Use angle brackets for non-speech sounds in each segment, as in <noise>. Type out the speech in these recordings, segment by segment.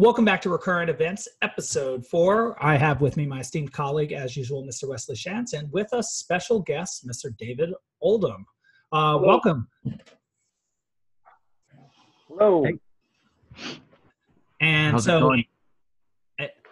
Welcome back to Recurrent Events, episode four. I have with me my esteemed colleague, as usual, Mr. Wesley Shantz, and with us, special guest, Mr. David Oldham. Uh, welcome. Hello. And How's it so, going?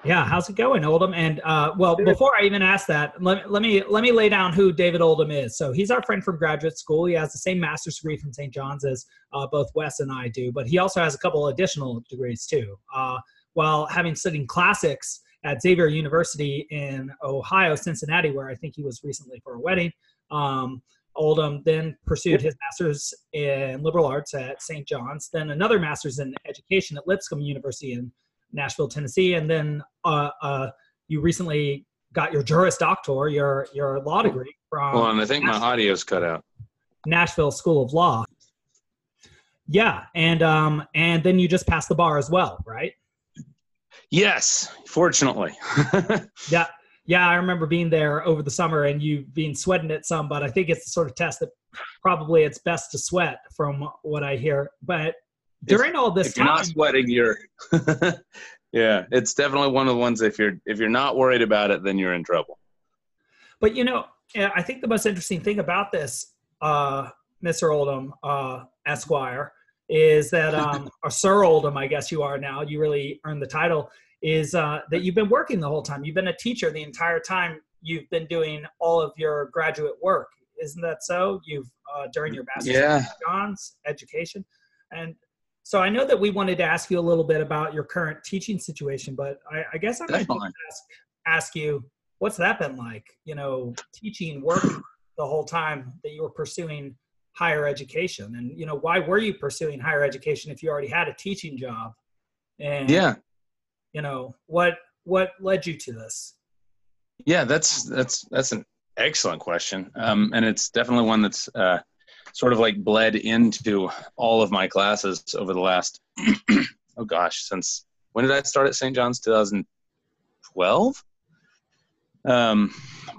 Yeah, how's it going, Oldham? And uh, well, before I even ask that, let, let me let me lay down who David Oldham is. So he's our friend from graduate school. He has the same master's degree from St. John's as uh, both Wes and I do, but he also has a couple additional degrees too. Uh, while having studied classics at Xavier University in Ohio, Cincinnati, where I think he was recently for a wedding. Um, Oldham then pursued his master's in liberal arts at St. John's, then another master's in education at Lipscomb University in Nashville, Tennessee, and then uh, uh, you recently got your Juris Doctor, your your law degree from Well, and I think my audio's cut out. Nashville School of Law. Yeah, and um, and then you just passed the bar as well, right? Yes, fortunately. <laughs> Yeah, yeah, I remember being there over the summer and you being sweating it some, but I think it's the sort of test that probably it's best to sweat from what I hear. But during all this if you're not sweating, you're. <laughs> yeah, it's definitely one of the ones. If you're if you're not worried about it, then you're in trouble. but you know, I think the most interesting thing about this, uh, Mr. Oldham, uh, Esquire, is that, um, <laughs> or Sir Oldham, I guess you are now. You really earned the title. Is uh, that you've been working the whole time? You've been a teacher the entire time. You've been doing all of your graduate work. Isn't that so? You've uh, during your master's Yeah. John's education, and so I know that we wanted to ask you a little bit about your current teaching situation, but I, I guess I might Definitely. ask, ask you what's that been like? You know, teaching, working the whole time that you were pursuing higher education, and you know, why were you pursuing higher education if you already had a teaching job? And Yeah, you know, what what led you to this? yeah. That's that's that's an excellent question, um, and it's definitely one that's uh, sort of like bled into all of my classes over the last. <clears throat> oh gosh, since when did I start at St. John's? 2012. um,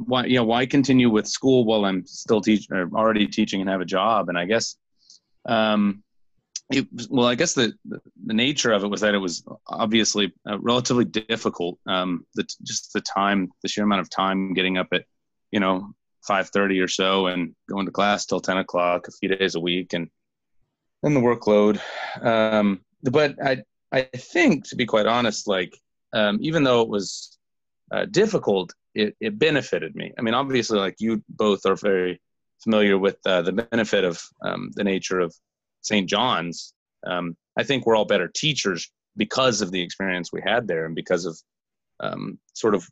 why you know why continue with school while I'm still teaching or already teaching and have a job? And I guess, um, it, well, I guess the, the nature of it was that it was obviously uh, relatively difficult. Um, the just the time, the sheer amount of time getting up at you know five thirty or so and going to class till ten o'clock a few days a week, and then the workload. Um, but I I think to be quite honest, like um, even though it was uh, difficult, it, it benefited me. I mean, obviously, like you both are very familiar with uh, the benefit of um, the nature of St. John's. Um, I think we're all better teachers because of the experience we had there and because of um, sort of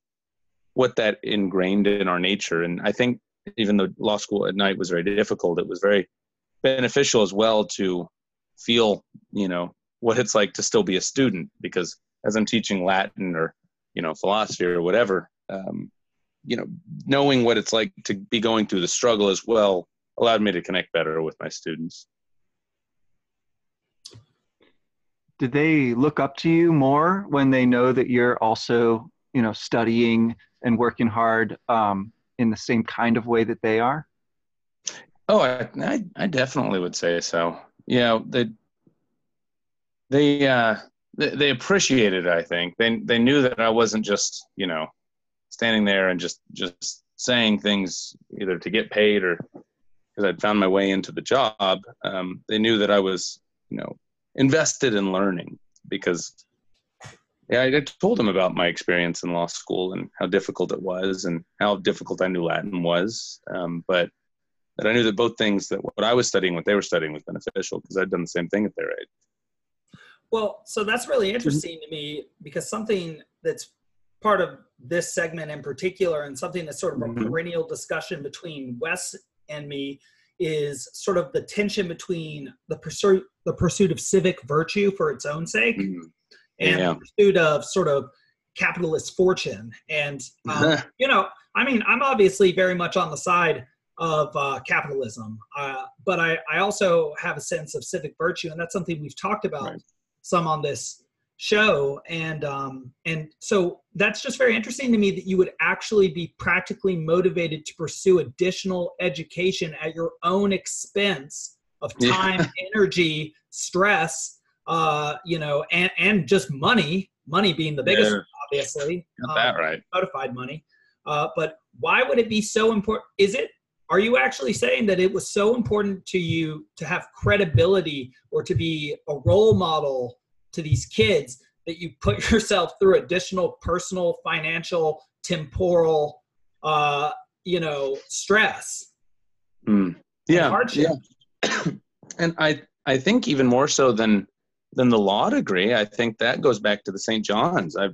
what that ingrained in our nature. And I think even though law school at night was very difficult, it was very beneficial as well to feel, you know, what it's like to still be a student because as I'm teaching Latin or you know philosophy or whatever um, you know knowing what it's like to be going through the struggle as well allowed me to connect better with my students. Did they look up to you more when they know that you're also, you know, studying and working hard um, in the same kind of way that they are? oh I, I definitely would say so. Yeah they they uh they, they appreciated it i think. They they knew that i wasn't just you know standing there and just just saying things either to get paid or because i'd found my way into the job. Um, they knew that i was you know invested in learning because yeah, I told them about my experience in law school and how difficult it was and how difficult I knew Latin was. Um, but that I knew that both things that what I was studying, what they were studying was beneficial because I'd done the same thing at their age. Well, so that's really interesting to me because something that's part of this segment in particular, and something that's sort of a Mhm. perennial discussion between Wes and me, is sort of the tension between the pursuit the pursuit of civic virtue for its own sake and Yeah. the pursuit of sort of capitalist fortune. And um, <laughs> you know, I mean, I'm obviously very much on the side of uh, capitalism, uh, but I, I also have a sense of civic virtue, and that's something we've talked about Right. some on this show. And um, and so that's just very interesting to me that you would actually be practically motivated to pursue additional education at your own expense of time, <laughs> energy, stress. Uh, you know, and and just money, money being the biggest, Yeah. obviously. Got um, that right. codified money. Uh, but why would it be so important? Is it? Are you actually saying that it was so important to you to have credibility or to be a role model to these kids that you put <laughs> yourself through additional personal, financial, temporal, uh, you know, stress? Mm. Yeah, hardship. yeah. <coughs> and I I think even more so than than the law degree, I think that goes back to the St. John's. I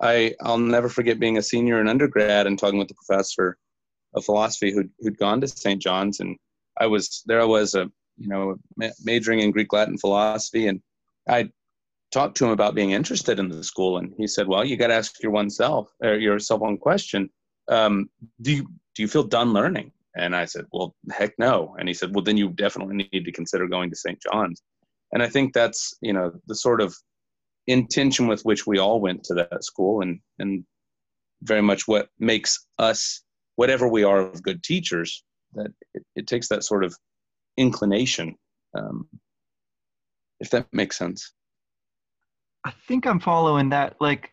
I I'll never forget being a senior in undergrad and talking with the professor of philosophy who'd who'd gone to St. John's, and I was there. I was a you know ma- majoring in Greek Latin philosophy, and I talked to him about being interested in the school, and he said, "Well, you got to ask your oneself or yourself one question: um, Do you do you feel done learning?" And I said, "Well, heck no." And he said, "Well, then you definitely need to consider going to St. John's." And I think that's you know the sort of intention with which we all went to that school, and and very much what makes us whatever we are of good teachers. That it, it takes that sort of inclination, um, if that makes sense. I think I'm following that. Like,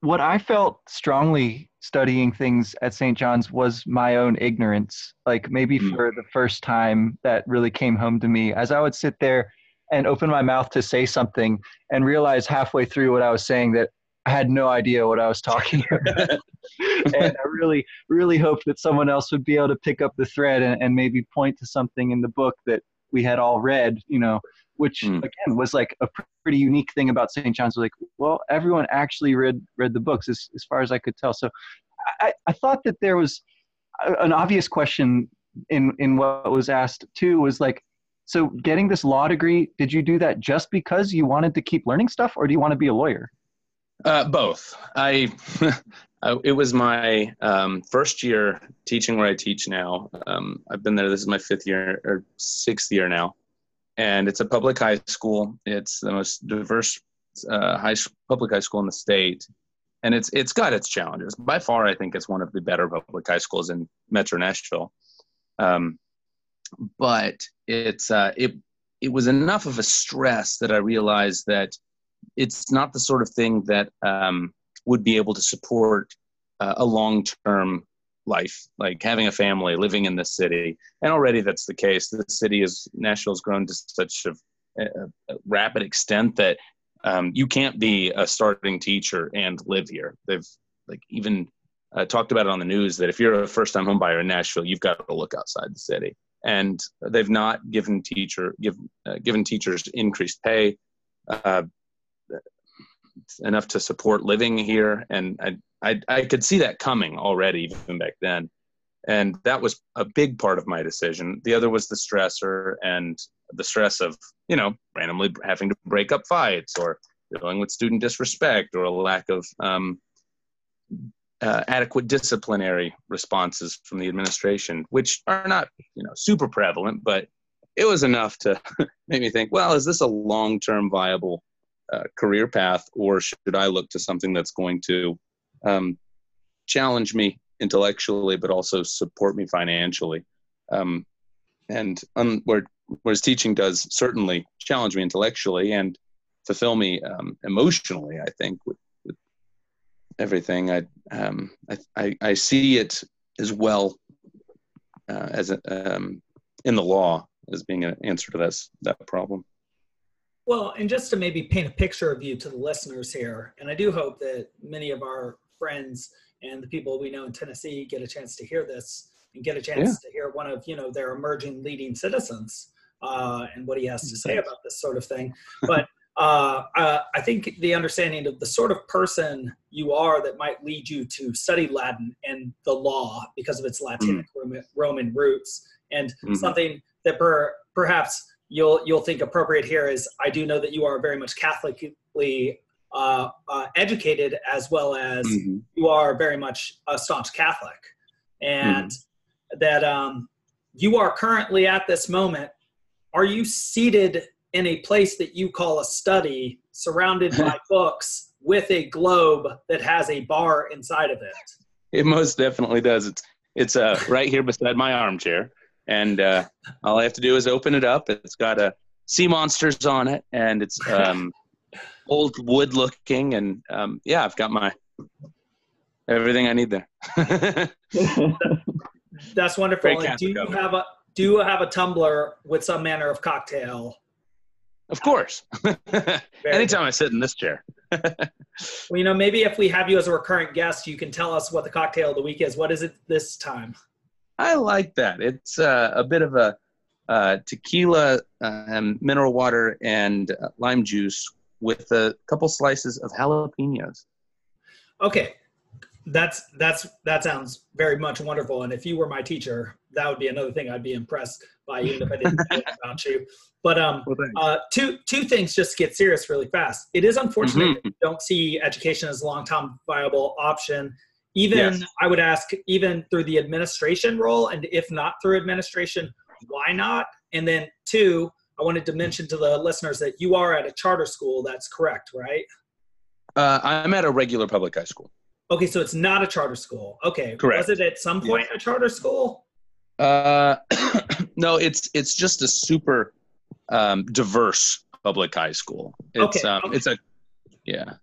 what I felt strongly studying things at St. John's was my own ignorance. Like, maybe Mm. for the first time, that really came home to me as I would sit there and open my mouth to say something and realize halfway through what I was saying that I had no idea what I was talking about. <laughs> and I really, really hoped that someone else would be able to pick up the thread and, and maybe point to something in the book that we had all read, you know, which Mm. again was like a pretty unique thing about St. John's. Like, well, everyone actually read read the books as, as far as I could tell. So I, I thought that there was an obvious question in in what was asked too was like, so getting this law degree, did you do that just because you wanted to keep learning stuff, or do you want to be a lawyer? Uh, both. <laughs> I, it was my um, first year teaching where I teach now. Um, I've been there. This is my fifth year or sixth year now, and it's a public high school. It's the most diverse uh, high public high school in the state, and it's it's got its challenges. By far, I think it's one of the better public high schools in Metro Nashville. Um, but it's uh, it it was enough of a stress that I realized that it's not the sort of thing that um, would be able to support uh, a long-term life, like having a family, living in the city. And already that's the case. The city is Nashville's grown to such a, a, a rapid extent that um, you can't be a starting teacher and live here. They've like even uh, talked about it on the news that if you're a first-time homebuyer in Nashville, you've got to look outside the city. And they've not given teacher give, uh, given teachers increased pay. Uh, enough to support living here and I, I i could see that coming already even back then and that was a big part of my decision the other was the stressor and the stress of you know randomly having to break up fights or dealing with student disrespect or a lack of um, uh, adequate disciplinary responses from the administration which are not you know super prevalent but it was enough to <laughs> make me think well is this a long-term viable uh, career path, or should I look to something that's going to um, challenge me intellectually, but also support me financially? Um, and un- where, whereas teaching does certainly challenge me intellectually and fulfill me um, emotionally, I think everything, I, um, I, I I see it as well uh, as um, in the law as being an answer to that that problem. Well, and just to maybe paint a picture of you to the listeners here, and I do hope that many of our friends and the people we know in Tennessee get a chance to hear this and get a chance to hear one of you know their emerging leading citizens uh, and what he has to say about this sort of thing. But uh, uh, I think the understanding of the sort of person you are that might lead you to study Latin and the law because of its Latinic Roman, Roman roots, and Mhm. something that per, perhaps you'll you'll think appropriate here is I do know that you are very much Catholically uh, uh, educated as well as Mhm. you are very much a staunch Catholic, and that um, you are currently at this moment. Are you seated in a place that you call a study, surrounded by <laughs> books, with a globe that has a bar inside of it? It most definitely does. It's it's uh, right here beside my armchair, and uh, all I have to do is open it up. It's got a sea monsters on it, and it's um, <laughs> old wood looking, and um, yeah, I've got my everything I need there. <laughs> That's wonderful. Do you have a do you have a tumbler with some manner of cocktail? Of course. <laughs> Anytime I sit in this chair. <laughs> well, you know, maybe if we have you as a recurrent guest, you can tell us what the cocktail of the week is. What is it this time? I like that. It's uh, a bit of a uh, tequila, um, mineral water, and uh, lime juice with a couple slices of jalapenos. Okay, that's that's that sounds very much wonderful. And if you were my teacher, that would be another thing I'd be impressed by, even if I didn't know <laughs> about you. But um, well, uh, two two things just get serious really fast. It is unfortunate mm-hmm. that you don't see education as a long term viable option. Even yes. I would ask, even through the administration role, and if not through administration, why not? And then two, I wanted to mention to the listeners that you are at a charter school. That's correct, right? Uh, I'm at a regular public high school. Okay, so it's not a charter school. Okay, correct. Was it at some point yeah. a charter school? Uh, <clears throat> no, it's it's just a super um, diverse public high school. It's okay. Um, okay. it's a yeah.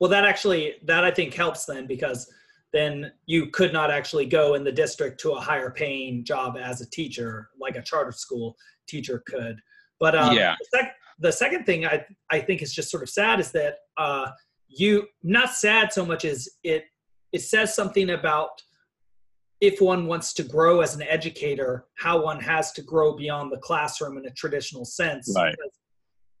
Well, that actually that I think helps then because then you could not actually go in the district to a higher paying job as a teacher like a charter school teacher could. But um, yeah. The, sec- the, second thing I I think is just sort of sad is that uh, you not sad so much as it it says something about if one wants to grow as an educator how one has to grow beyond the classroom in a traditional sense right.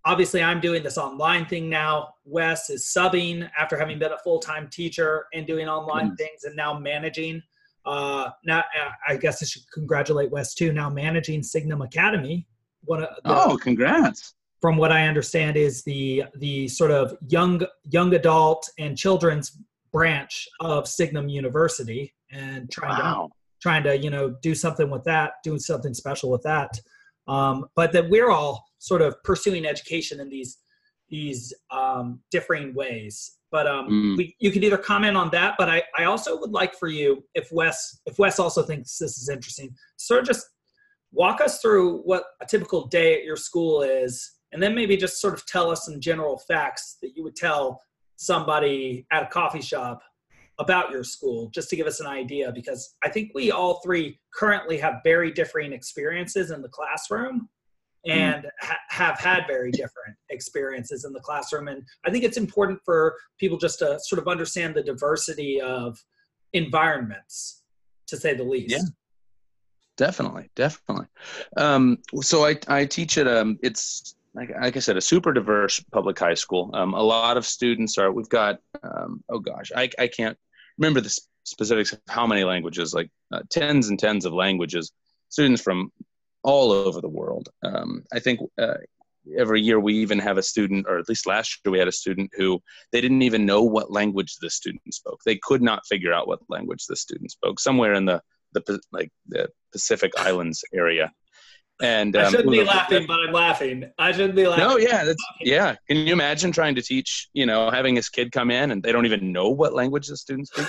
obviously i'm doing this online thing now wes is subbing after having been a full-time teacher and doing online mm. things and now managing uh, now i guess i should congratulate wes too now managing signum academy one of the, oh congrats from what I understand, is the the sort of young young adult and children's branch of Signum University, and trying wow. to trying to you know do something with that, doing something special with that. Um, but that we're all sort of pursuing education in these these um, differing ways. But um, mm. we, you can either comment on that, but I, I also would like for you, if Wes if Wes also thinks this is interesting, sort of just walk us through what a typical day at your school is and then maybe just sort of tell us some general facts that you would tell somebody at a coffee shop about your school just to give us an idea because i think we all three currently have very differing experiences in the classroom and ha- have had very different experiences in the classroom. And i think it's important for people just to sort of understand the diversity of environments to say the least. Yeah. Definitely definitely. Um, so i i teach at um it's like, like I said, a super diverse public high school. Um, a lot of students are. We've got um, oh gosh, I I can't remember the specifics of how many languages, like uh, tens and tens of languages. Students from all over the world. Um, I think uh, every year we even have a student, or at least last year we had a student who they didn't even know what language the student spoke. They could not figure out what language the student spoke. Somewhere in the the like the Pacific Islands area. And um, I shouldn't be laughing, but I'm laughing. I shouldn't be laughing. No, yeah, that's yeah. Can you imagine trying to teach, you know, having this kid come in and they don't even know what language the students speak?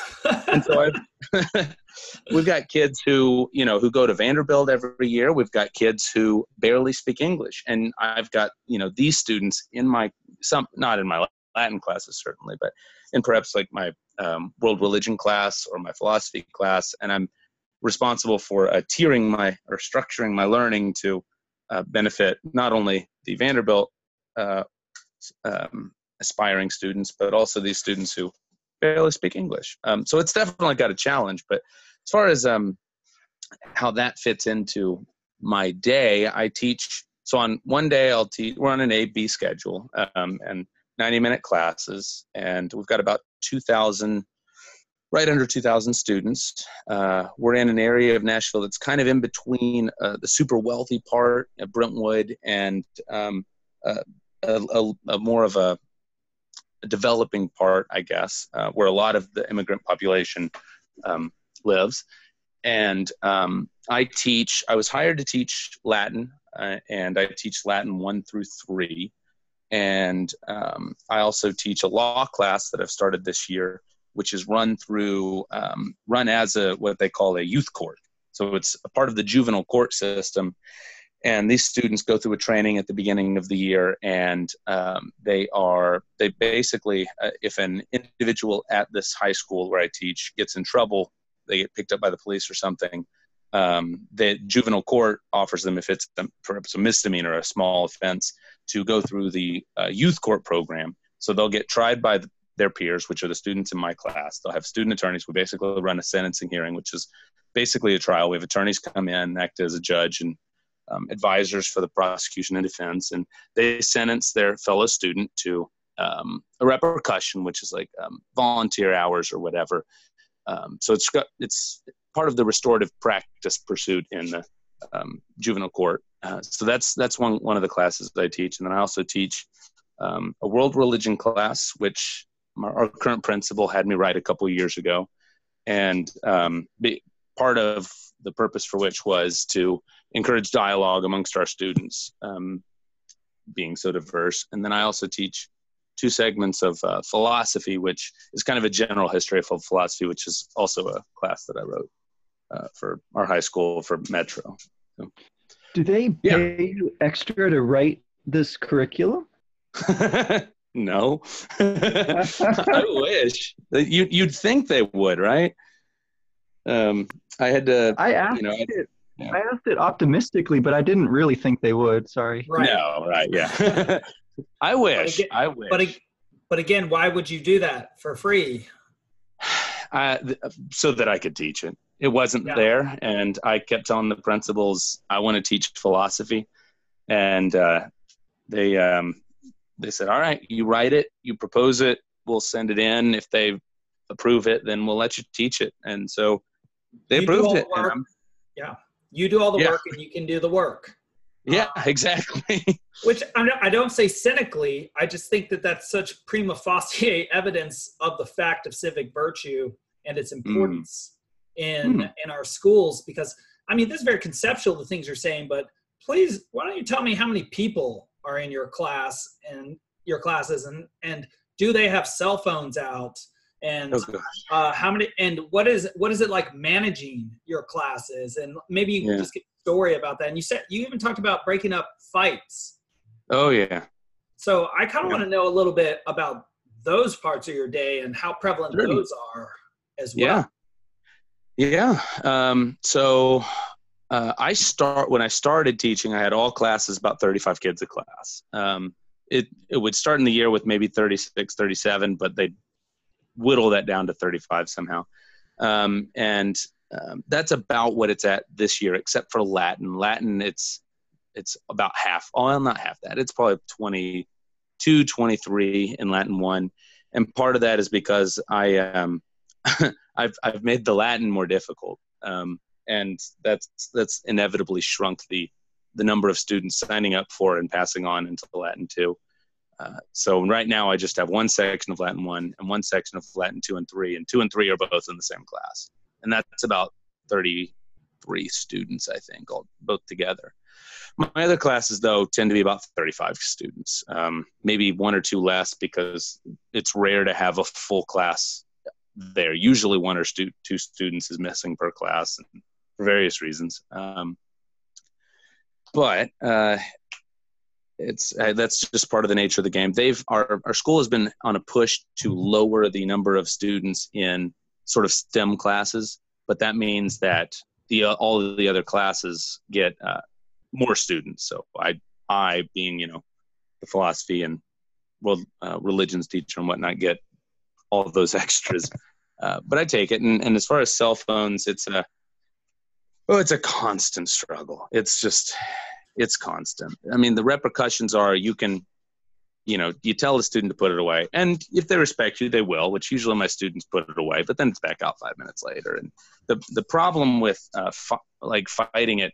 and so <laughs> we've got kids who, you know, who go to Vanderbilt every year. We've got kids who barely speak English, and I've got, you know, these students in my some not in my Latin classes certainly, but in perhaps like my um, world religion class or my philosophy class, and I'm responsible for uh, tiering my or structuring my learning to uh, benefit not only the Vanderbilt uh, um, aspiring students, but also these students who barely speak English. Um, so it's definitely got a challenge. But as far as um, how that fits into my day, I teach. So on one day, I'll teach. We're on an A B schedule um, and 90 minute classes, and we've got about 2,000 right under 2,000 students. Uh, we're in an area of Nashville that's kind of in between uh, the super wealthy part of Brentwood and um, a, a, a, more of a, a, developing part, I guess, uh, where a lot of the immigrant population um, lives. And um, I teach, I was hired to teach Latin, uh, and I teach Latin one through three. And um, I also teach a law class that I've started this year which is run through um, run as a what they call a youth court. So it's a part of the juvenile court system, and these students go through a training at the beginning of the year and um, they are they basically uh, if an individual at this high school where i teach gets in trouble they get picked up by the police or something um, the juvenile court offers them if it's perhaps a misdemeanor a small offense to go through the uh, youth court program so they'll get tried by the, their peers which are the students in my class they'll have student attorneys we basically run a sentencing hearing which is basically a trial we have attorneys come in act as a judge and um, advisors for the prosecution and defense, and they sentence their fellow student to um, a repercussion, which is like um, volunteer hours or whatever. Um, so it's it's part of the restorative practice pursuit in the um, juvenile court. Uh, so that's that's one one of the classes that I teach, and then I also teach um, a world religion class, which our current principal had me write a couple years ago, and be, part of the purpose for which was to encourage dialogue amongst our students, um, being so diverse. And then I also teach two segments of uh, philosophy, which is kind of a general history of philosophy, which is also a class that I wrote uh, for our high school for Metro. So, Do they pay yeah. you extra to write this curriculum? <laughs> no, <laughs> I wish you you'd think they would, right? Um, I had to. I asked you know, it. Yeah. I asked it optimistically, but I didn't really think they would. Sorry. Right. No, right, yeah. <laughs> I wish. Again, I wish. But, but again, why would you do that for free? <sighs> I, so that I could teach it. It wasn't yeah. there, and I kept telling the principals I want to teach philosophy, and uh, they um, they said, "All right, you write it, you propose it, we'll send it in. If they approve it, then we'll let you teach it." And so they you approved it. yeah you do all the yeah. work and you can do the work. Yeah, uh, exactly. <laughs> which I don't say cynically. I just think that that's such prima facie <laughs> evidence of the fact of civic virtue and its mm. importance mm. in mm. in our schools. Because I mean, this is very conceptual the things you're saying, but please, why don't you tell me how many people are in your class and your classes, and and do they have cell phones out? and oh, uh, how many and what is what is it like managing your classes and maybe you can yeah. just get a story about that and you said you even talked about breaking up fights oh yeah so i kind of yeah. want to know a little bit about those parts of your day and how prevalent sure. those are as well yeah yeah um, so uh, i start when i started teaching i had all classes about 35 kids a class um, it, it would start in the year with maybe 36 37 but they'd whittle that down to 35 somehow. Um, and um, that's about what it's at this year, except for Latin. Latin, it's it's about half. Oh, not half that. It's probably 22, 23 in Latin one, and part of that is because I um, <laughs> I've I've made the Latin more difficult, um, and that's that's inevitably shrunk the the number of students signing up for and passing on into Latin two. Uh, so right now I just have one section of Latin one and one section of Latin two and three, and two and three are both in the same class, and that's about 33 students, I think, all both together. My other classes, though, tend to be about 35 students, um, maybe one or two less because it's rare to have a full class there. Usually, one or stu- two students is missing per class for various reasons. Um, but uh, it's uh, that's just part of the nature of the game. They've our our school has been on a push to lower the number of students in sort of STEM classes, but that means that the uh, all of the other classes get uh, more students. So I I being you know the philosophy and world uh, religions teacher and whatnot get all of those <laughs> extras. Uh, but I take it, and, and as far as cell phones, it's a oh, it's a constant struggle. It's just it's constant. I mean, the repercussions are you can, you know, you tell the student to put it away, and if they respect you, they will. Which usually my students put it away, but then it's back out five minutes later. And the the problem with uh, like fighting it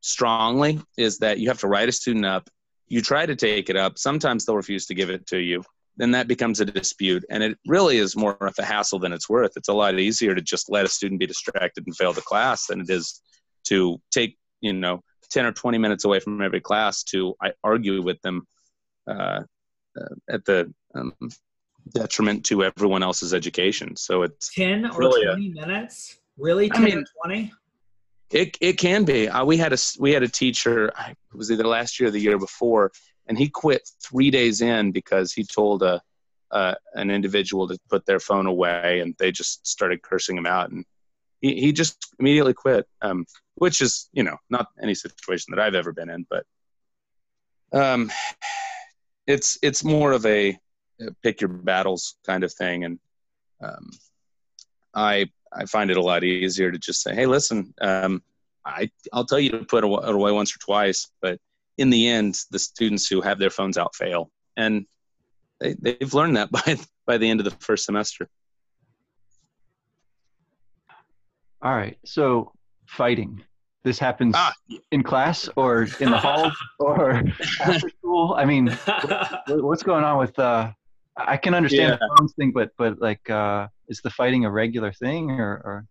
strongly is that you have to write a student up. You try to take it up. Sometimes they'll refuse to give it to you. Then that becomes a dispute, and it really is more of a hassle than it's worth. It's a lot easier to just let a student be distracted and fail the class than it is to take you know 10 or 20 minutes away from every class to I argue with them uh, uh, at the um, detriment to everyone else's education. So it's 10 or really 20 a, minutes? Really? 10 I mean, or 20? It it can be. Uh, we had a we had a teacher. It was either last year or the year before, and he quit three days in because he told a, uh, an individual to put their phone away, and they just started cursing him out, and he he just immediately quit. Um, which is you know not any situation that I've ever been in, but um, it's it's more of a pick your battles kind of thing, and um, I I find it a lot easier to just say, hey, listen, um, I I'll tell you to put it away once or twice, but in the end, the students who have their phones out fail, and they they've learned that <laughs> by by the end of the first semester. All right, so fighting. This happens ah. in class or in the hall <laughs> or after school. I mean, what, what's going on with? Uh, I can understand yeah. the phones thing, but but like, uh, is the fighting a regular thing or? or?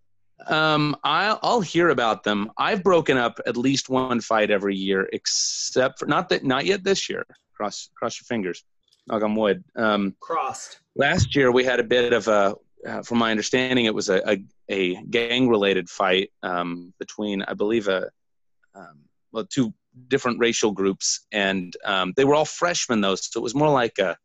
Um, I'll, I'll hear about them. I've broken up at least one fight every year, except for not that not yet this year. Cross cross your fingers. Knock on wood. Um, Crossed. Last year we had a bit of a. Uh, from my understanding, it was a, a, a gang related fight um, between, I believe, a um, well, two different racial groups, and um, they were all freshmen though, so it was more like a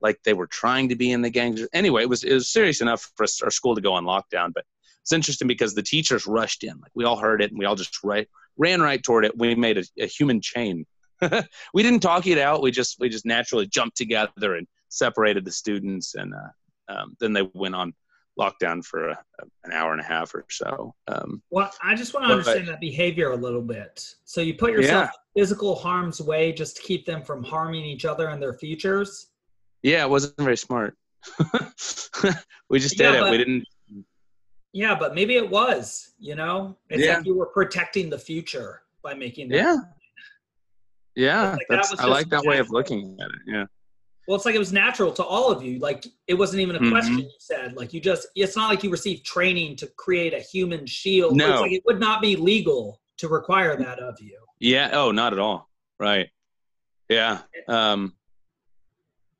like they were trying to be in the gangs. Anyway, it was it was serious enough for us, our school to go on lockdown. But it's interesting because the teachers rushed in, like we all heard it, and we all just right, ran right toward it. We made a, a human chain. <laughs> we didn't talk it out. We just we just naturally jumped together and separated the students, and uh, um, then they went on lockdown for a, an hour and a half or so. Um, well, I just want to understand that behavior a little bit. So you put yourself yeah. physical harm's way just to keep them from harming each other and their futures. Yeah, it wasn't very smart. <laughs> we just did yeah, it. we didn't. Yeah, but maybe it was. You know, it's yeah. like you were protecting the future by making. That yeah. Yeah, like that I like that natural. way of looking at it. Yeah. Well, it's like it was natural to all of you. Like it wasn't even a mm-hmm. question you said. Like you just, it's not like you received training to create a human shield. No. It's like it would not be legal to require that of you. Yeah. Oh, not at all. Right. Yeah. Um,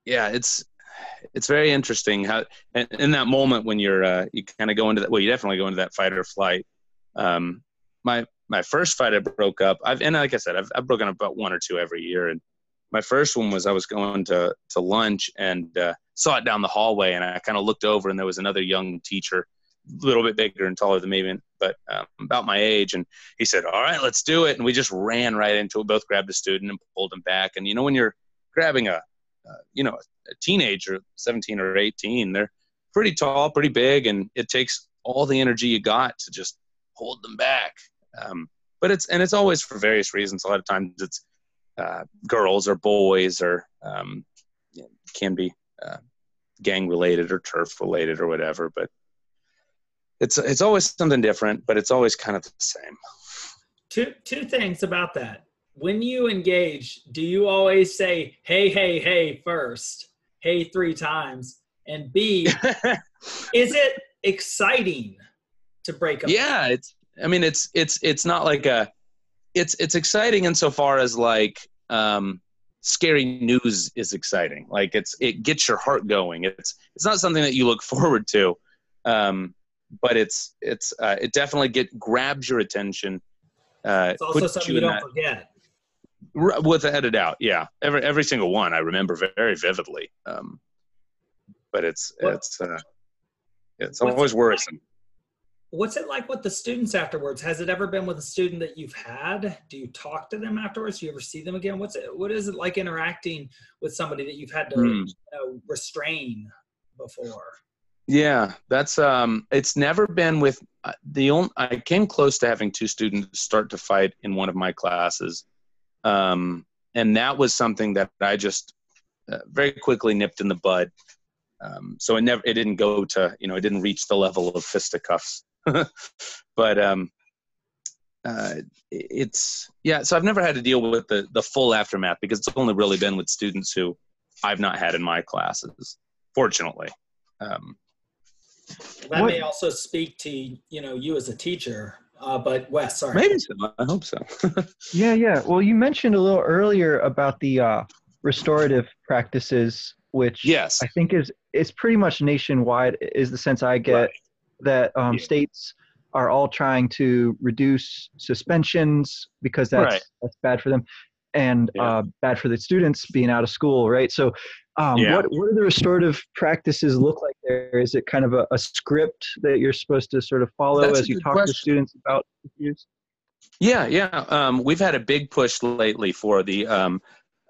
yeah, it's it's very interesting how in that moment when you're uh, you kind of go into that. Well, you definitely go into that fight or flight. Um, my my first fight, I broke up. I've and like I said, I've, I've broken up about one or two every year. And my first one was I was going to to lunch and uh, saw it down the hallway, and I kind of looked over, and there was another young teacher, a little bit bigger and taller than me, but um, about my age. And he said, "All right, let's do it." And we just ran right into it. Both grabbed a student and pulled him back. And you know when you're grabbing a uh, you know, a teenager, 17 or 18, they're pretty tall, pretty big, and it takes all the energy you got to just hold them back. Um, but it's and it's always for various reasons. A lot of times it's uh, girls or boys or um, can be uh, gang related or turf related or whatever. But it's it's always something different, but it's always kind of the same. Two two things about that when you engage, do you always say, hey, hey, hey, first, hey, three times? And B, <laughs> is it exciting to break up? Yeah, it's, I mean, it's, it's, it's not like a, it's, it's exciting insofar as like, um, scary news is exciting. Like it's, it gets your heart going. It's, it's not something that you look <laughs> forward to. Um, but it's, it's, uh, it definitely get, grabs your attention. Uh, it's also something you, you don't that, forget without a doubt yeah. Every every single one i remember very vividly. Um, but it's it's uh, it's always worrisome. what's it like with the students afterwards? Has it ever been with a student that you've had? Do you talk to them afterwards? Do you ever see them again? What's it what is it like interacting with somebody that you've had to mm. you know, restrain before? Yeah that's um it's never been with uh, the only i came close to having two students start to fight in one of my classes um, and that was something that I just uh, very quickly nipped in the bud. Um, so it never, it didn't go to, you know, it didn't reach the level of fisticuffs. <laughs> but um, uh, it's yeah. So I've never had to deal with the the full aftermath because it's only really been with students who I've not had in my classes. Fortunately. Um, that may also speak to you know you as a teacher uh, but Wes, sorry. Maybe so. I hope so. <laughs> yeah, yeah. Well, you mentioned a little earlier about the uh, restorative practices, which yes, I think is is pretty much nationwide. Is the sense I get right. that um, yeah. states are all trying to reduce suspensions because that's Right. that's bad for them and Yeah. uh, bad for the students being out of school right so um, Yeah. what, what do the restorative practices look like there is it kind of a, a script that you're supposed to sort of follow That's as you talk to students about issues Yeah, yeah. Um, we've had a big push lately for the um,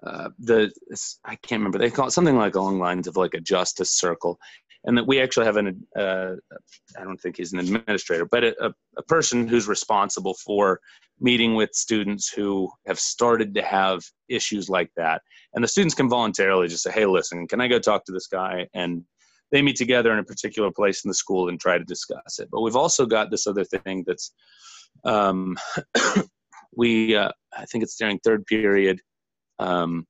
uh, the I can't remember they call it something like along lines of like a justice circle, and that we actually have an uh, I don't think he's an administrator, but a, a, person who's responsible for meeting with students who have started to have issues like that, and the students can voluntarily just say, hey, listen, can I go talk to this guy and they meet together in a particular place in the school and try to discuss it. But we've also got this other thing that's um, <coughs> we uh, I think it's during third period um,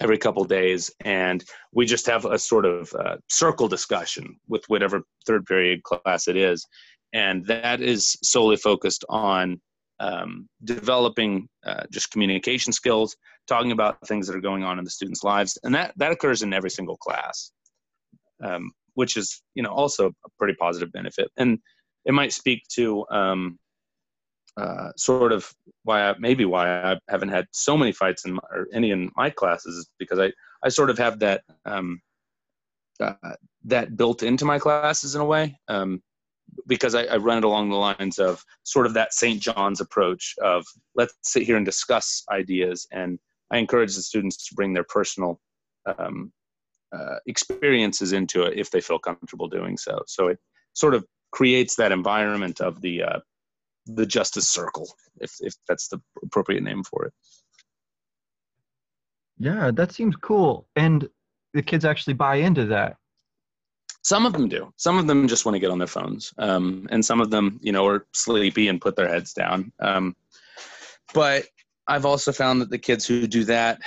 every couple days, and we just have a sort of uh, circle discussion with whatever third period class it is, and that is solely focused on um, developing uh, just communication skills, talking about things that are going on in the students' lives, and that that occurs in every single class, um, which is you know also a pretty positive benefit, and it might speak to um, uh, sort of why I, maybe why I haven't had so many fights in my, or any in my classes is because I I sort of have that um, uh, that built into my classes in a way um, because I, I run it along the lines of sort of that St. John's approach of let's sit here and discuss ideas and I encourage the students to bring their personal um, uh, experiences into it if they feel comfortable doing so. So it sort of creates that environment of the uh, the justice circle, if if that's the appropriate name for it. yeah that seems cool and the kids actually buy into that Some of them do. Some of them just want to get on their phones, um, and some of them, you know, are sleepy and put their heads down. Um, but I've also found that the kids who do that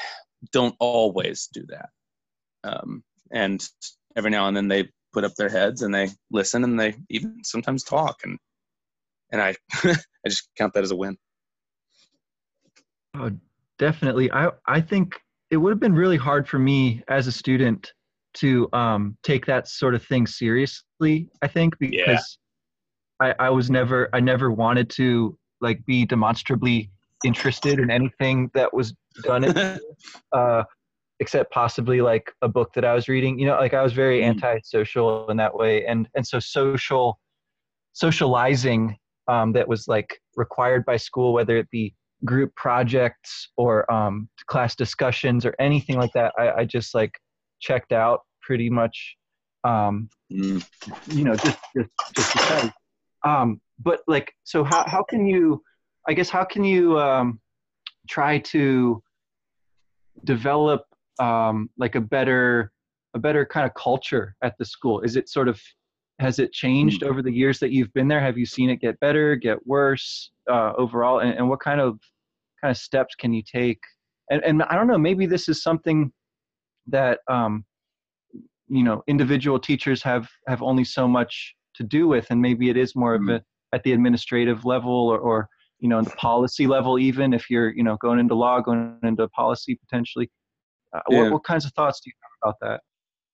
don't always do that. Um, and every now and then they put up their heads and they listen and they even sometimes talk and and I <laughs> I just count that as a win. Oh, definitely. I I think it would have been really hard for me as a student to um, take that sort of thing seriously. I think because I, I was never I never wanted to like be demonstrably interested in anything that was done, in, <laughs> uh, except possibly like a book that I was reading. You know, like I was very Mm. antisocial in that way, and and so social socializing um, that was like required by school, whether it be group projects or um, class discussions or anything like that, I, I just like checked out pretty much. Um, Mm. you know, just just just because. Um, but like, so how how can you? I guess how can you um, try to develop um, like a better a better kind of culture at the school? Is it sort of has it changed over the years that you've been there? Have you seen it get better, get worse uh, overall? And, and what kind of kind of steps can you take? And, and I don't know, maybe this is something that um, you know individual teachers have have only so much to do with, and maybe it is more of a at the administrative level or, or you know the policy level, even if you're you know going into law, going into policy potentially. Uh, Yeah. what, what kinds of thoughts do you have about that?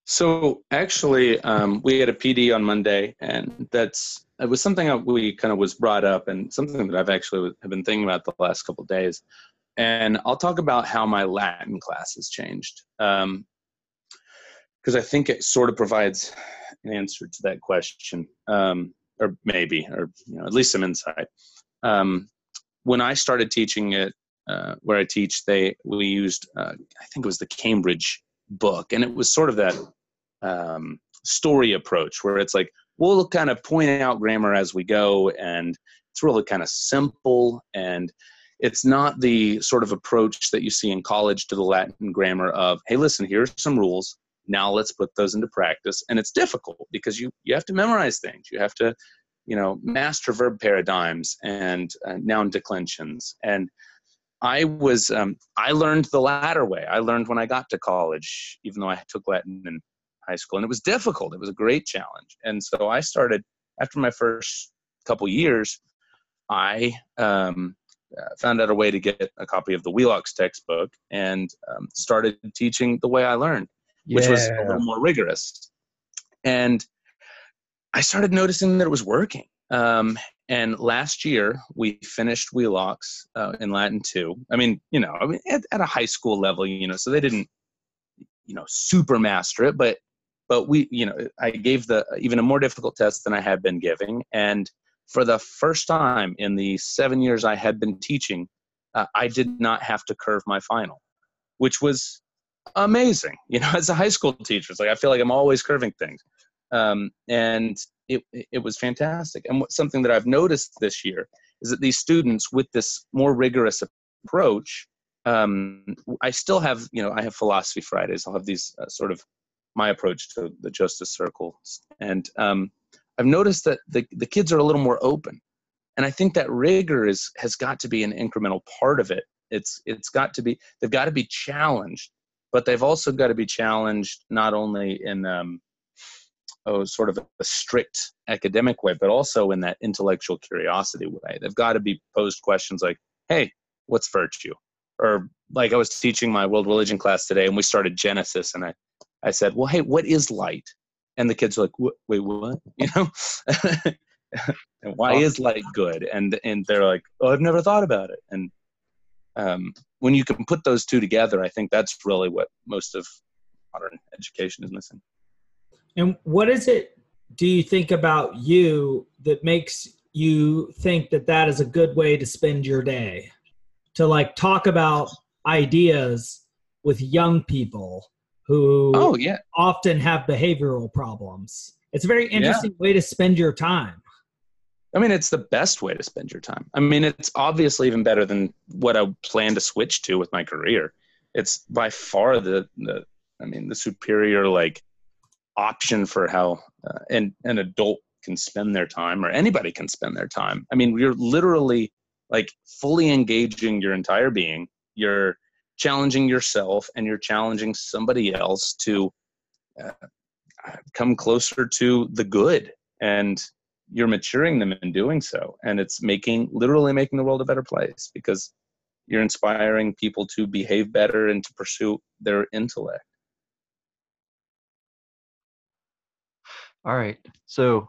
So actually, um, we had a PD on Monday, and that's it was something that we kind of was brought up, and something that I've actually have been thinking about the last couple days. And I'll talk about how my Latin class has changed, because I think it sort of provides an answer to that question, um, or maybe, or you know, at least some insight. Um, when I started teaching it, uh, where I teach, they we used uh, I think it was the Cambridge book and it was sort of that um, story approach where it's like we'll kind of point out grammar as we go and it's really kind of simple and it's not the sort of approach that you see in college to the latin grammar of hey listen here's some rules. Now let's put those into practice. And it's difficult because you you have to memorize things. You have to you know master verb paradigms and uh, noun declensions. And I was um, I learned the latter way. I learned when I got to college, even though I took Latin in high school, and it was difficult. It was a great challenge, and so I started after my first couple years. I um, uh, found out a way to get a copy of the Wheelock's textbook and um, started teaching the way I learned, which was a little more rigorous. And I started noticing that it was working. Um, and last year we finished Wheelocks uh, in Latin two. I mean, you know, I mean, at, at a high school level, you know, so they didn't, you know, super master it, but but we, you know, I gave the even a more difficult test than I had been giving, and for the first time in the seven years I had been teaching, uh, I did not have to curve my final, which was amazing. <laughs> You know, as a high school teacher, it's like I feel like I'm always curving things, um, and it it was fantastic. And what, something that I've noticed this year is that these students with this more rigorous approach, um, I still have you know I have philosophy Fridays. I'll have these uh, sort of my approach to the justice circles, and um, I've noticed that the the kids are a little more open. And i think that rigor is has got to be an incremental part of it. It's it's got to be they've got to be challenged but they've also got to be challenged not only in um, oh sort of a strict academic way but also in that intellectual curiosity way. They've got to be posed questions like hey what's virtue? Or like i was teaching my world religion class today and we started genesis and i i said well hey what is light? And the kids are like wait what? <laughs> You know? <laughs> And why is light good? And and they're like oh i've never thought about it. And um, when you can put those two together i think that's really what most of modern education is missing. And what is it do you think about you that makes you think that that is a good way to spend your day? To like talk about ideas with young people who oh yeah often have behavioral problems it's a very interesting yeah. way to spend your time I mean, it's the best way to spend your time. I mean, it's obviously even better than what I plan to switch to with my career. It's by far the, the I mean, the superior like option for how uh, an an adult can spend their time, or anybody can spend their time. I mean, you're literally like fully engaging your entire being. You're challenging yourself, and you're challenging somebody else to uh, come closer to the good. And you're maturing them in doing so. And it's making literally making the world a better place because you're inspiring people to behave better and to pursue their intellect. All right. So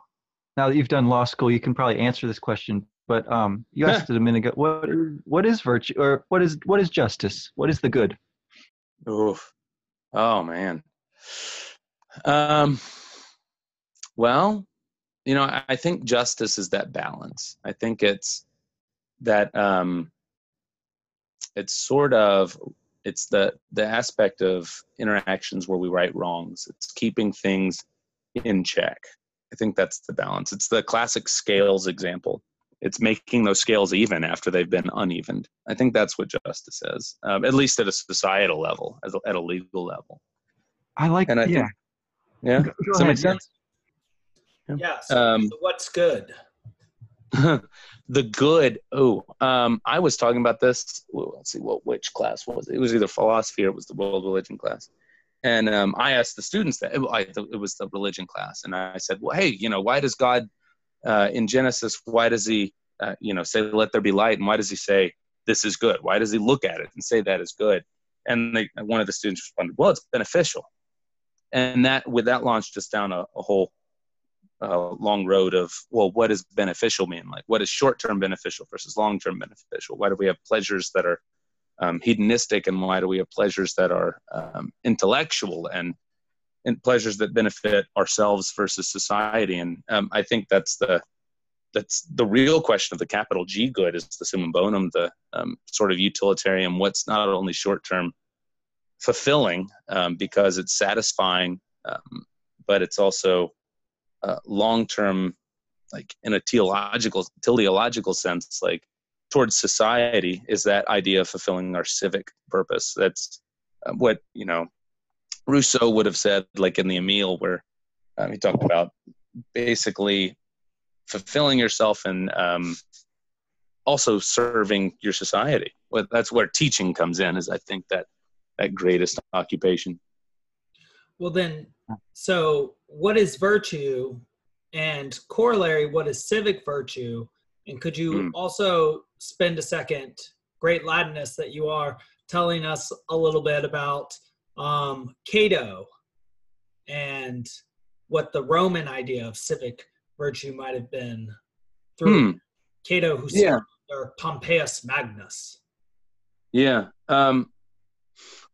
now that you've done law school you can probably answer this question but um, you <laughs> asked it a minute ago what what is virtue or what is what is justice? What is the good? Oof. oh man. Um well you know i think justice is that balance. I think it's that um it's sort of it's the the aspect of interactions where we right wrongs. It's keeping things in check. I think that's the balance. It's the classic scales example it's making those scales even after they've been unevened i think that's what justice is um, at least at a societal level as a, at a legal level i like and I yeah think, yeah Go does that make sense yeah. So, um, so what's good? <laughs> the good. Oh, um, I was talking about this. Well, let's see, what which class was it? It was either philosophy or it was the world religion class. And um, I asked the students that I, it was the religion class, and I said, "Well, hey, you know, why does God uh, in Genesis? Why does He, uh, you know, say, "Let there be light," and why does He say, "This is good"? Why does He look at it and say that is good? And they, one of the students responded, "Well, it's beneficial." And that with that launched us down a, a whole uh, long road of well what does beneficial mean like what is short-term beneficial versus long-term beneficial why do we have pleasures that are um, hedonistic and why do we have pleasures that are um, intellectual and, and pleasures that benefit ourselves versus society. And um, i think that's the that's the real question of the capital g good is the summum bonum the um, sort of utilitarian what's not only short-term fulfilling um, because it's satisfying um, but it's also uh, long term like in a teleological teleological sense like towards society is that idea of fulfilling our civic purpose. That's uh, what you know rousseau would have said like in the emile where um, he talked about basically fulfilling yourself and um, also serving your society. Well, that's where teaching comes in is i think that that greatest occupation. Well then so what is virtue and corollary what is civic virtue? And could you mm. also spend a second great latinist that you are telling us a little bit about um, cato and what the roman idea of civic virtue might have been through hmm. Cato, who yeah. or Pompeius Magnus? Yeah. Um,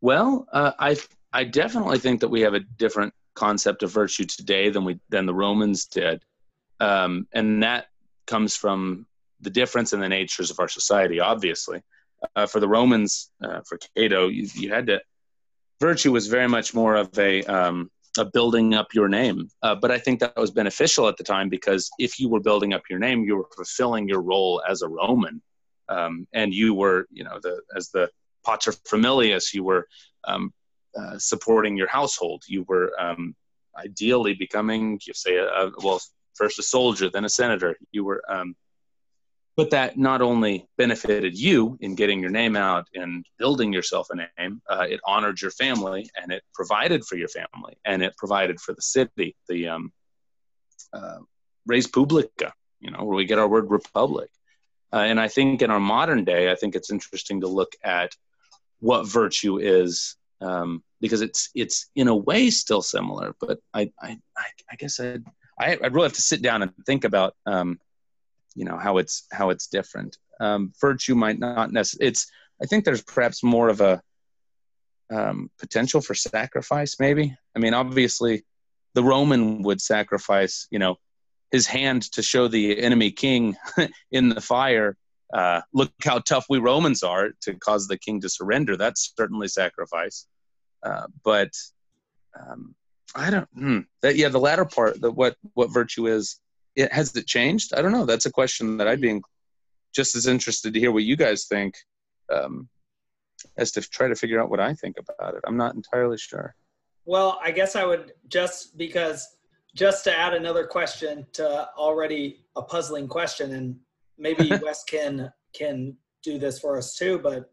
well, uh, I I definitely think that we have a different concept of virtue today than we than the Romans did, um, and that comes from the difference in the natures of our society. Obviously, uh, for the Romans, uh, for Cato, you, you, had to virtue was very much more of a um, a building up your name. Uh, but I think that was beneficial at the time because if you were building up your name, you were fulfilling your role as a Roman, um, and you were, you know, the as the pater familias, you were um, uh, supporting your household. You were um, ideally becoming, you say, a, a, well, first a soldier, then a senator. You were um, but that not only benefited you in getting your name out and building yourself a name, uh, it honored your family and it provided for your family and it provided for the city, the um, uh, res publica, you know, where we get our word republic. Uh, and I think in our modern day, I think it's interesting to look at what virtue is um, because it's it's in a way still similar, but I I, I guess I'd, I, would really have to sit down and think about um, you know how it's how it's different. Um, virtue might not necessarily it's i think there's perhaps more of a um, potential for sacrifice maybe. I mean obviously the roman would sacrifice you know his hand to show the enemy king <laughs> in the fire. Uh, look how tough we romans are to cause the king to surrender. That's certainly sacrifice. Uh, but um, i don't hmm, that yeah the latter part the what what virtue is it, has it changed? I don't know. That's a question that I'd be just as interested to hear what you guys think um, as to try to figure out what I think about it. I'm not entirely sure. Well, I guess I would just because just to add another question to already a puzzling question, and maybe <laughs> Wes can can do this for us too. But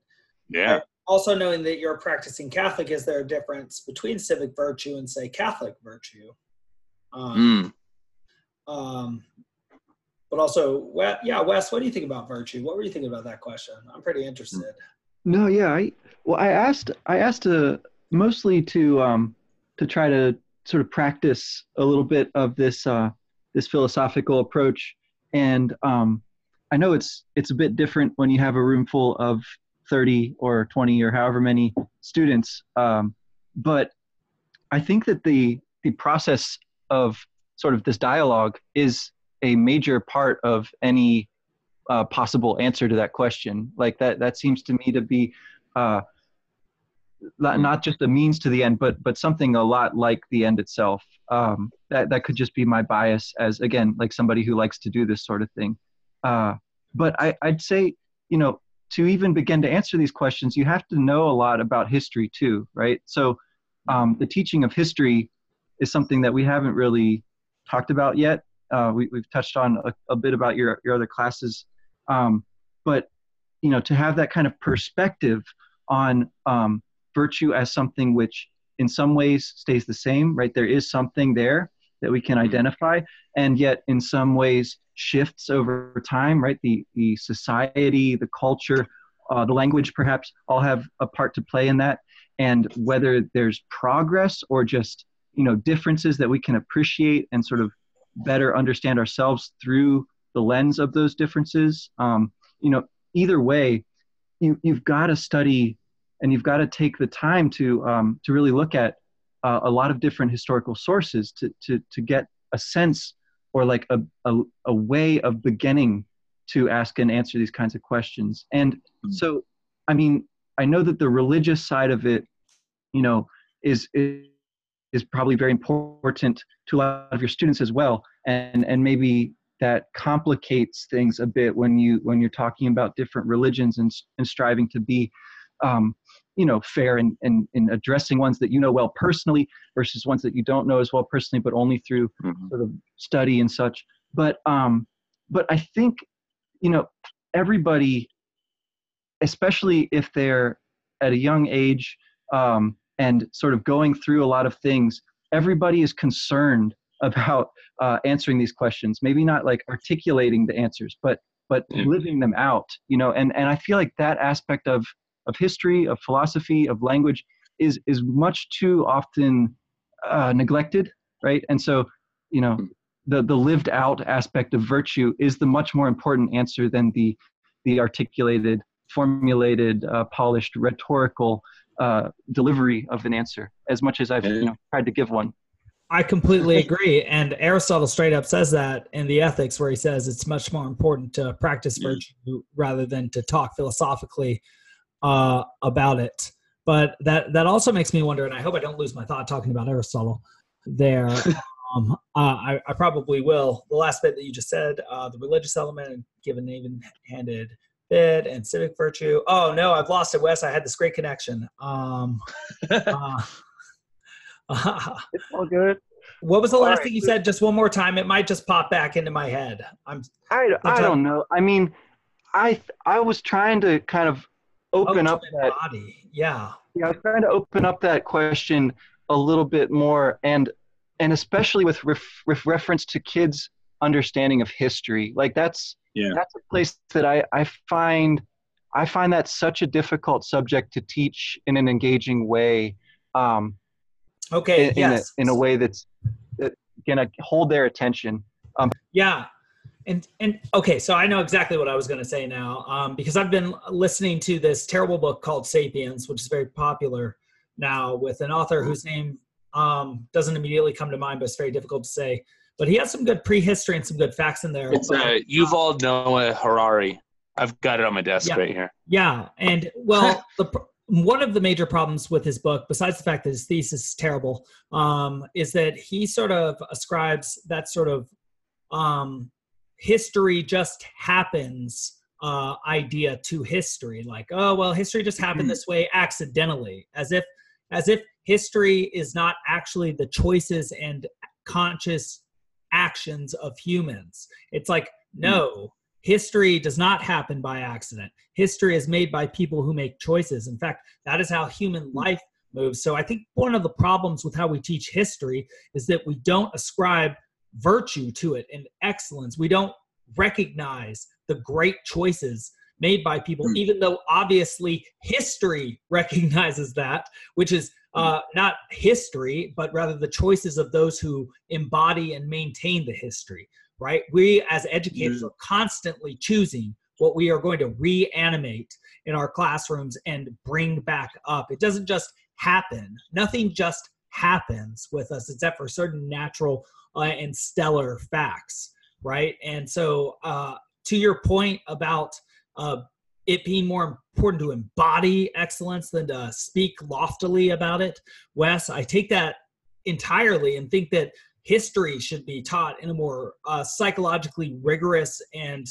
yeah, also knowing that you're a practicing Catholic, is there a difference between civic virtue and say Catholic virtue? Um, mm. Um, but also, yeah, Wes, what do you think about virtue? What were you thinking about that question? I'm pretty interested. No, yeah, I well, I asked, I asked to uh, mostly to um, to try to sort of practice a little bit of this uh, this philosophical approach, and um, I know it's it's a bit different when you have a room full of 30 or 20 or however many students, um, but I think that the the process of sort of this dialogue is a major part of any uh, possible answer to that question. Like that, that seems to me to be uh, not just a means to the end, but but something a lot like the end itself. Um, that that could just be my bias as again, like somebody who likes to do this sort of thing. Uh, but I, I'd say, you know, to even begin to answer these questions, you have to know a lot about history too, right? So um, the teaching of history is something that we haven't really talked about yet. Uh, we, have touched on a, a, bit about your, your other classes. Um, but, you know, to have that kind of perspective on um, virtue as something which in some ways stays the same, right? There is something there that we can mm-hmm. identify, and yet in some ways shifts over time, right? The, the society, the culture, uh, the language perhaps all have a part to play in that. And whether there's progress or just you know differences that we can appreciate and sort of better understand ourselves through the lens of those differences um, you know either way you, you've got to study and you've got to take the time to um, to really look at uh, a lot of different historical sources to to to get a sense or like a, a, a way of beginning to ask and answer these kinds of questions and mm-hmm. so i mean i know that the religious side of it you know is, is is probably very important to a lot of your students as well and and maybe that complicates things a bit when you when you're talking about different religions and, and striving to be um, you know fair and in, in, in, addressing ones that you know well personally versus ones that you don't know as well personally but only through mm-hmm. sort of study and such but um but i think you know everybody especially if they're at a young age um, and sort of going through a lot of things, everybody is concerned <laughs> about uh, answering these questions. Maybe not like articulating the answers, but but living them out. You know, and and I feel like that aspect of of history, of philosophy, of language is is much too often uh, neglected, right? And so, you know, the the lived out aspect of virtue is the much more important answer than the the articulated, formulated, uh, polished rhetorical uh, delivery of an answer. As much as I've you know, tried to give one. I completely agree. And Aristotle straight up says that in the Ethics, where he says it's much more important to practice virtue rather than to talk philosophically uh, about it. But that that also makes me wonder, and I hope I don't lose my thought talking about Aristotle there. <laughs> um, uh, I, I, probably will. The last bit that you just said, uh, the religious element, and given even-handed bit, and civic virtue. Oh no, I've lost it, Wes. I had this great connection. Um, <laughs> uh, <laughs> it's all good. What was the last right. thing you said? Just one more time. It might just pop back into my head. I'm. I, I don't know. I mean, I I was trying to kind of open up that body. Yeah. Yeah, I was trying to open up that question a little bit more, and and especially with ref, with reference to kids' understanding of history. Like that's yeah. that's a place that I I find I find that such a difficult subject to teach in an engaging way. Um, Okay. In, yes. in, a, in a way that's that gonna hold their attention. Um, yeah. And and okay, so I know exactly what I was going to say now, um, because I've been listening to this terrible book called *Sapiens*, which is very popular now, with an author whose name um, doesn't immediately come to mind, but it's very difficult to say. But he has some good prehistory and some good facts in there. It's uh, Yuval Noah Harari. I've got it on my desk yeah, right here. Yeah, and well, the one of the major problems with his book, besides the fact that his thesis is terrible, um, is that he sort of ascribes that sort of um, history just happens uh, idea to history. Like, oh well, history just happened mm-hmm. this way accidentally, as if as if history is not actually the choices and conscious actions of humans. It's like mm. no, History does not happen by accident. History is made by people who make choices. In fact, that is how human hmm. life moves. So I think one of the problems with how we teach history is that we don't ascribe virtue to it and excellence. We don't recognize the great choices made by people, mm. even though obviously history <laughs> recognizes that, which is hmm. Uh, not history, but rather the choices of those who embody and maintain the history right? We as educators are constantly choosing what we are going to reanimate in our classrooms and bring back up. It doesn't just happen. Nothing just happens with us except for certain natural uh, and stellar facts, right? And so, uh, to your point about uh, it being more important to embody excellence than to speak loftily about it, Wes, I take that entirely and think that history should be taught in a more uh, psychologically rigorous and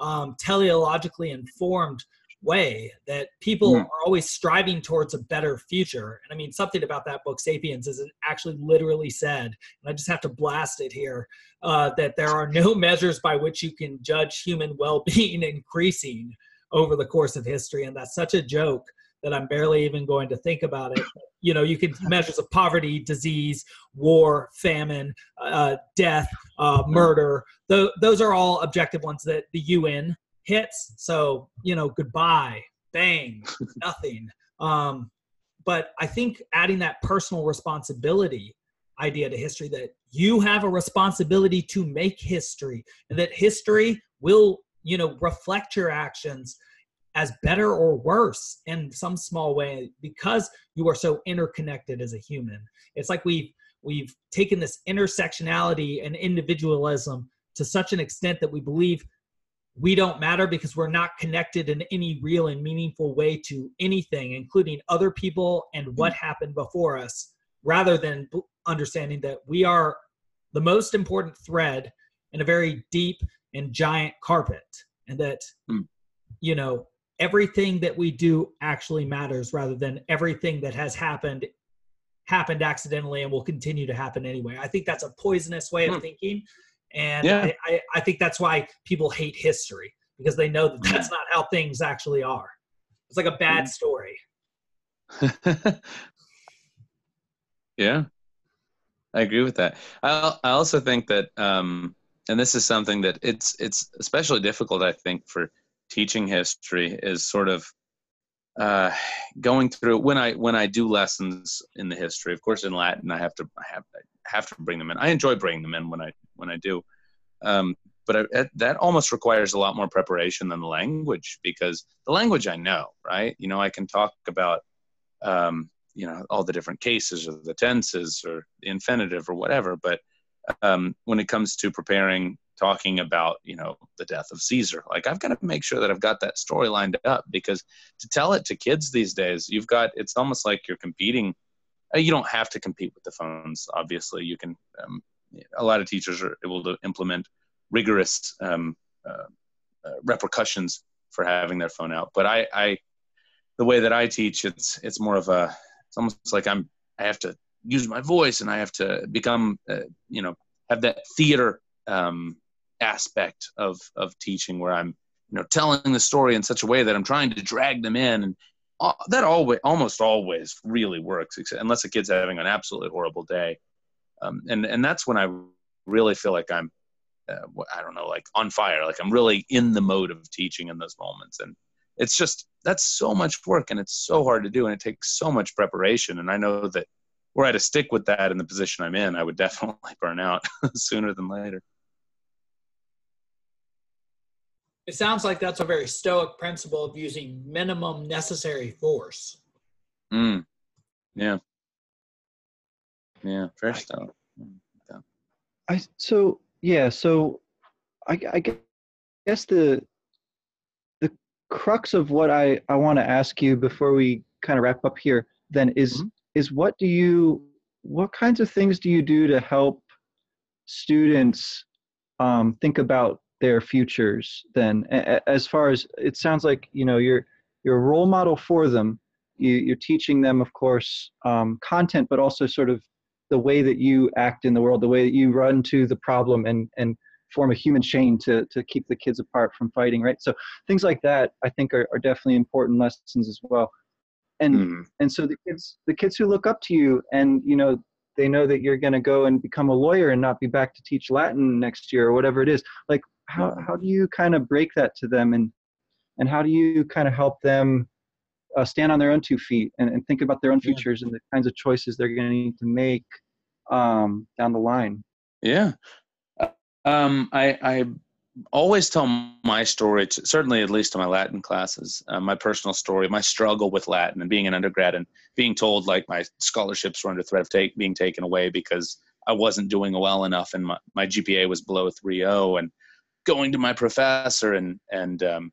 um, teleologically informed way that people mm. are always striving towards a better future. And i mean something about that book sapiens is it actually literally said and i just have to blast it here uh, that there are no <laughs> measures by which you can judge human well-being increasing over the course of history and that's such a joke that I'm barely even going to think about it. You know, you can <laughs> measures of poverty, disease, war, famine, uh, death, uh, murder. Th- those are all objective ones that the UN hits. So, you know, goodbye, bang, <laughs> nothing. Um, but I think adding that personal responsibility idea to history that you have a responsibility to make history and that history will, you know, reflect your actions as better or worse in some small way because you are so interconnected as a human. It's like we've we've taken this intersectionality and individualism to such an extent that we believe we don't matter because we're not connected in any real and meaningful way to anything, including other people and what happened before us, rather than understanding that we are the most important thread in a very deep and giant carpet. And that, mm. you know, everything that we do actually matters rather than everything that has happened happened accidentally and will continue to happen anyway. I think that's a poisonous way of hmm. thinking. And yeah. I, I, I, think that's why people hate history because they know that that's not how things actually are. It's like a bad hmm. story. <laughs> yeah, I agree with that. I, I also think that, um, and this is something that it's it's especially difficult, I think, for teaching history is sort of uh, going through when I when I do lessons in the history. Of course, in Latin, I have to I have I have to bring them in. I enjoy bringing them in when I when I do. Um, but I, that almost requires a lot more preparation than the language because the language I know, right? You know, I can talk about, um, you know, all the different cases or the tenses or the infinitive or whatever. But um, when it comes to preparing, talking about, you know, the death of Caesar, like I've got to make sure that I've got that story lined up because to tell it to kids these days, you've got, it's almost like you're competing. Uh, you don't have to compete with the phones. Obviously, you can. Um, a lot of teachers are able to implement rigorous um, uh, uh, repercussions for having their phone out. But I, I, the way that I teach, it's it's more of a, it's almost like I'm I have to use my voice and I have to become, uh, you know, have that theater um, aspect of of teaching where I'm, you know, telling the story in such a way that I'm trying to drag them in and. that always, almost always, really works, unless a kid's having an absolutely horrible day, um, and and that's when I really feel like I'm uh, I don't know, like on fire. Like I'm really in the mode of teaching in those moments. And it's just, that's so much work and it's so hard to do. And it takes so much preparation. And I know that were I to stick with that in the position I'm in, I would <laughs> definitely burn out <laughs> sooner than later. It sounds like that's a very stoic principle of using minimum necessary force. Mm. Yeah. Yeah, very stoic. I so yeah so I, I guess the the crux of what i i want to ask you before we kind of wrap up here then is mm-hmm. Is what do you what kinds of things do you do to help students um, think about their futures then as far as it sounds like you know you're you're a role model for them you, are teaching them of course um, content but also sort of the way that you act in the world, the way that you run to the problem and and form a human chain to to keep the kids apart from fighting, right? So things like that I think are, are definitely important lessons as well. And mm. and so the kids the kids who look up to you and you know they know that you're going to go and become a lawyer and not be back to teach Latin next year or whatever it is. Like how how do you kind of break that to them and and how do you kind of help them uh, stand on their own two feet and, and think about their own futures yeah. and the kinds of choices they're going to need to make um, down the line. Yeah. Um, I, I always tell my story, to, certainly at least to my Latin classes, uh, my personal story, my struggle with Latin and being an undergrad and being told like my scholarships were under threat of take, being taken away because I wasn't doing well enough and my, my GPA was below 3.0 and going to my professor and, and um,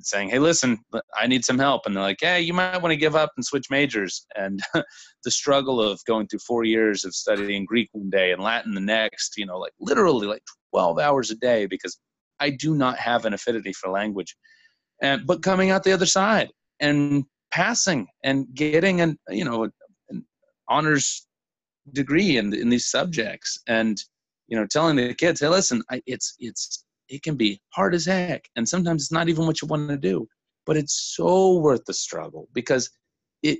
saying, "Hey, listen, I need some help," and they're like, "Yeah, you might want to give up and switch majors." And <laughs> the struggle of going through four years of studying Greek one day and Latin the next, you know, like literally like twelve hours a day because I do not have an affinity for language, and but coming out the other side and passing and getting an you know an honors degree in in these subjects and you know telling the kids hey listen I, it's it's it can be hard as heck and sometimes it's not even what you want to do but it's so worth the struggle because it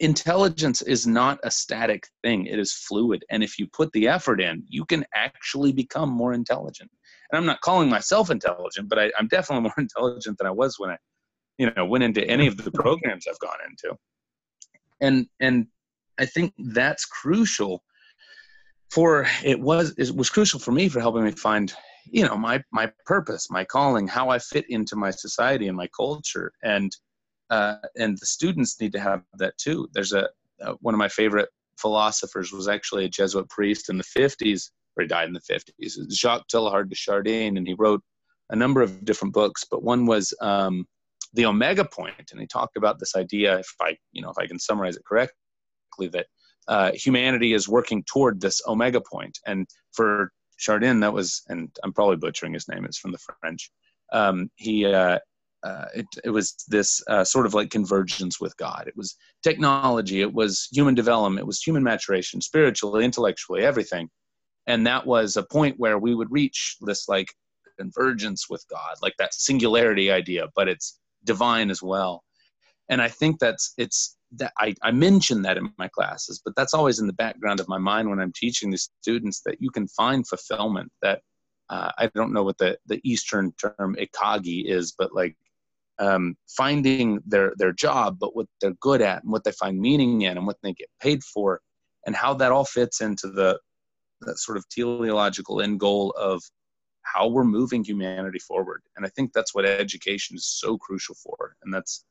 intelligence is not a static thing it is fluid and if you put the effort in you can actually become more intelligent. And i'm not calling myself intelligent but I, i'm definitely <laughs> more intelligent than i was when i you know went into any of the programs i've gone into. And and i think that's crucial for it was it was crucial for me for helping me find you know my my purpose my calling how i fit into my society and my culture. And uh, and the students need to have that too. There's a uh, one of my favorite philosophers was actually a jesuit priest in the 50s or he died in the 50s jacques teilhard de chardin and he wrote a number of different books but one was um, the omega point and he talked about this idea if i you know if i can summarize it correctly that uh, humanity is working toward this omega point. And for Chardin, that was, and I'm probably butchering his name. It's from the French. Um, he, uh, uh, it, it was this uh, sort of like convergence with God. It was technology. It was human development. It was human maturation, spiritually, intellectually, everything. And that was a point where we would reach this like convergence with God, like that singularity idea, but it's divine as well. And I think that's it's that I, I mention that in my classes, but that's always in the background of my mind when I'm teaching the students that you can find fulfillment. That uh, I don't know what the, the Eastern term ikigai is, but like um, finding their their job, but what they're good at and what they find meaning in and what they get paid for, and how that all fits into the sort of teleological end goal of how we're moving humanity forward. And I think that's what education is so crucial for. And that's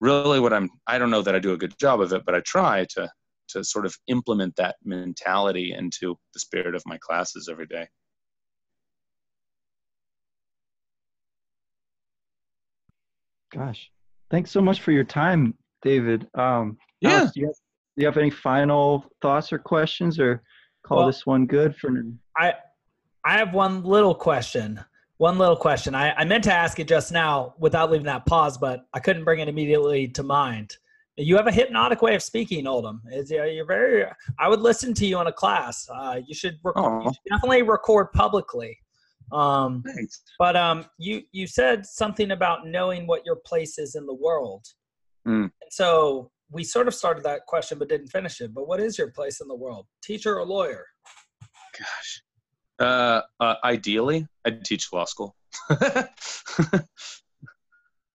really what I'm I don't know that I do a good job of it, but I try to to sort of implement that mentality into the spirit of my classes every day. Gosh, thanks so much for your time, David. Um, Yeah. Alex, do, you have, do you have any final thoughts or questions, or call Well- this one good for? I I have one little question. One little question. I, I meant to ask it just now without leaving that pause, but I couldn't bring it immediately to mind. You have a hypnotic way of speaking, Oldham. Is uh, you're very. I would listen to you in a class. Uh, you should, rec- you should definitely record publicly. Um, Thanks. but um, you you said something about knowing what your place is in the world. Mm. And so we sort of started that question, but didn't finish it. But what is your place in the world? Teacher or lawyer? Gosh. Uh, uh, ideally, I'd teach law school. <laughs>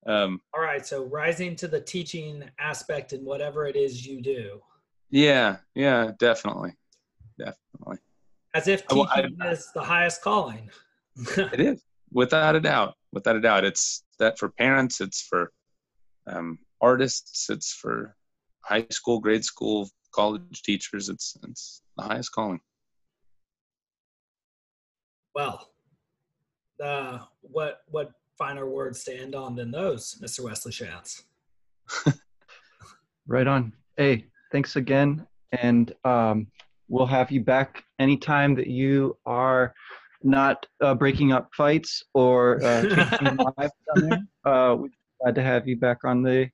um, All right, so rising to the teaching aspect in whatever it is you do, yeah, yeah, definitely, definitely. as if I- I- teaching is the highest calling. <laughs> It is without a doubt, without a doubt. It's that for parents, it's for um, artists, it's for high school, grade school, college teachers. It's it's the highest calling. Well, uh, what what finer words to end on than those, Mr. Wesley Shantz? <laughs> Right on. Hey, thanks again, and um, we'll have you back anytime that you are not uh, breaking up fights or uh, teaching live. <laughs> Uh, we're glad to have you back on the.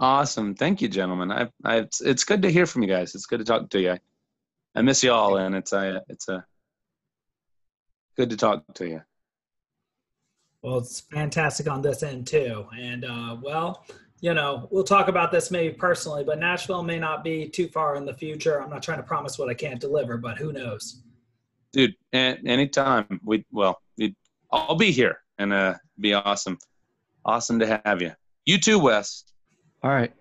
Awesome, thank you, gentlemen. I, I, it's, it's good to hear from you guys. It's good to talk to you. I, I miss you all, and it's a, it's a good to talk to you. Well, it's fantastic on this end too. And uh, well, you know, we'll talk about this maybe personally, but Nashville may not be too far in the future. I'm not trying to promise what I can't deliver, but who knows? dude anytime we well it, i'll be here and uh be awesome awesome to have you you too wes All right,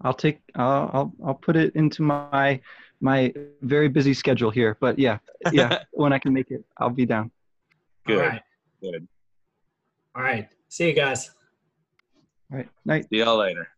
I'll take. I'll I'll, I'll put it into my my very busy schedule here. But yeah, yeah, <laughs> when I can make it, I'll be down. good All right. good All right. See you guys. All right, night. see y'all later